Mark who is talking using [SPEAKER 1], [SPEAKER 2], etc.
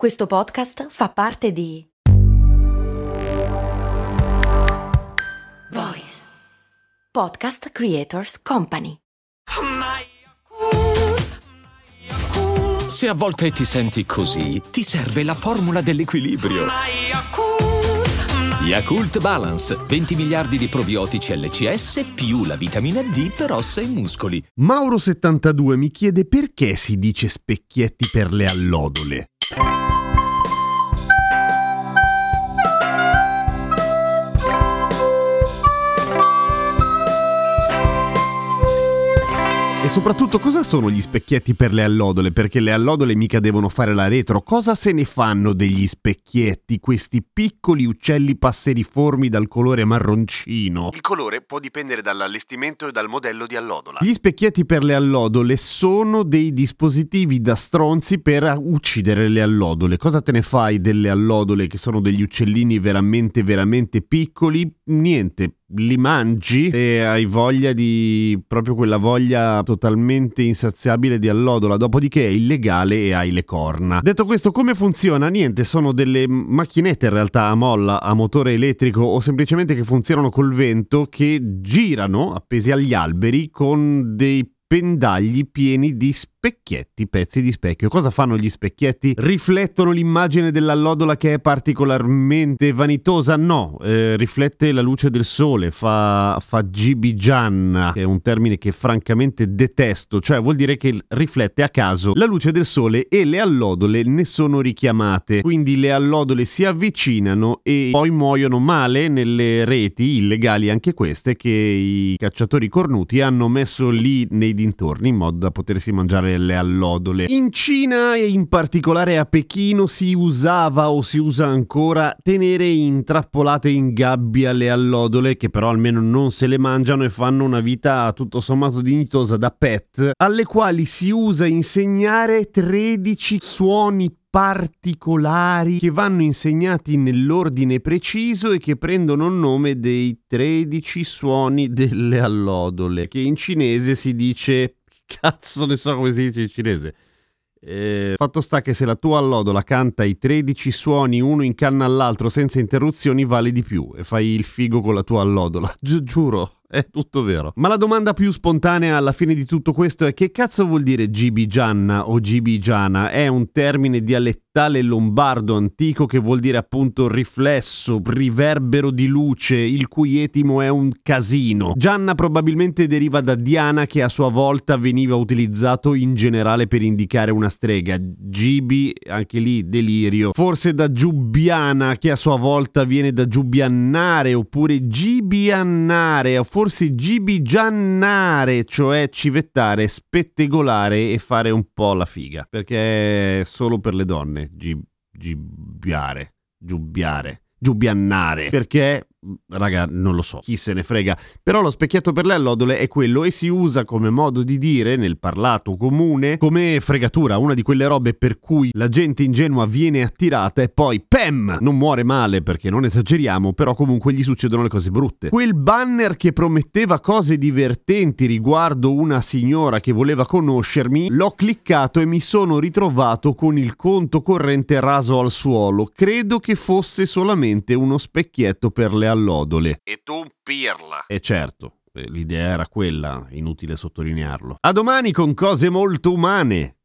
[SPEAKER 1] Questo podcast fa parte di Voice Podcast Creators Company.
[SPEAKER 2] Se a volte ti senti così, ti serve la formula dell'equilibrio. Yakult Balance, 20 miliardi di probiotici LCS più la vitamina D per ossa e muscoli.
[SPEAKER 3] Mauro72 mi chiede perché si dice specchietti per le allodole. Soprattutto cosa sono gli specchietti per le allodole? Perché le allodole mica devono fare la retro. Cosa se ne fanno degli specchietti, questi piccoli uccelli passeriformi dal colore marroncino?
[SPEAKER 4] Il colore può dipendere dall'allestimento e dal modello di allodola.
[SPEAKER 3] Gli specchietti per le allodole sono dei dispositivi da stronzi per uccidere le allodole. Cosa te ne fai delle allodole che sono degli uccellini veramente veramente piccoli? Niente, li mangi e hai voglia di proprio quella voglia totalmente insaziabile di allodola, dopodiché è illegale e hai le corna. Detto questo, come funziona? Niente, sono delle macchinette in realtà a molla, a motore elettrico o semplicemente che funzionano col vento che girano appesi agli alberi con dei pendagli pieni di specchietti, pezzi di specchio. Cosa fanno gli specchietti? Riflettono l'immagine dell'allodola che è particolarmente vanitosa? No, eh, riflette la luce del sole, fa, fa gibigianna, che è un termine che francamente detesto, cioè vuol dire che riflette a caso la luce del sole e le allodole ne sono richiamate. Quindi le allodole si avvicinano e poi muoiono male nelle reti, illegali anche queste, che i cacciatori cornuti hanno messo lì nei dintorni in modo da potersi mangiare le allodole. In Cina e in particolare a Pechino si usava o si usa ancora tenere intrappolate in gabbia le allodole che però almeno non se le mangiano e fanno una vita tutto sommato dignitosa da pet, alle quali si usa insegnare 13 suoni particolari che vanno insegnati nell'ordine preciso e che prendono nome dei 13 suoni delle allodole, che in cinese si dice cazzo ne so come si dice in cinese. Eh, fatto sta che se la tua allodola canta i 13 suoni uno in canna all'altro senza interruzioni vale di più e fai il figo con la tua allodola. Gi- giuro. È tutto vero. Ma la domanda più spontanea alla fine di tutto questo è che cazzo vuol dire gibigianna o gibigiana? È un termine dialettale lombardo antico che vuol dire appunto riflesso, riverbero di luce, il cui etimo è un casino. Gianna probabilmente deriva da Diana che a sua volta veniva utilizzato in generale per indicare una strega. Gibi, anche lì delirio. Forse da giubbiana che a sua volta viene da giubbiannare oppure gibiannare o forse gibigiannare, cioè civettare, spettegolare e fare un po' la figa, perché è solo per le donne, gib, gibbiare, giubbiare, giubbiannare, perché raga, non lo so, chi se ne frega. Però lo specchietto per le allodole è quello e si usa come modo di dire nel parlato comune come fregatura, una di quelle robe per cui la gente ingenua viene attirata e poi PEM! Non muore male perché non esageriamo, però comunque gli succedono le cose brutte. Quel banner che prometteva cose divertenti riguardo una signora che voleva conoscermi, l'ho cliccato e mi sono ritrovato con il conto corrente raso al suolo. Credo che fosse solamente uno specchietto per le allodole.
[SPEAKER 4] E tu pirla.
[SPEAKER 3] E certo, l'idea era quella, inutile sottolinearlo. A domani con cose molto umane.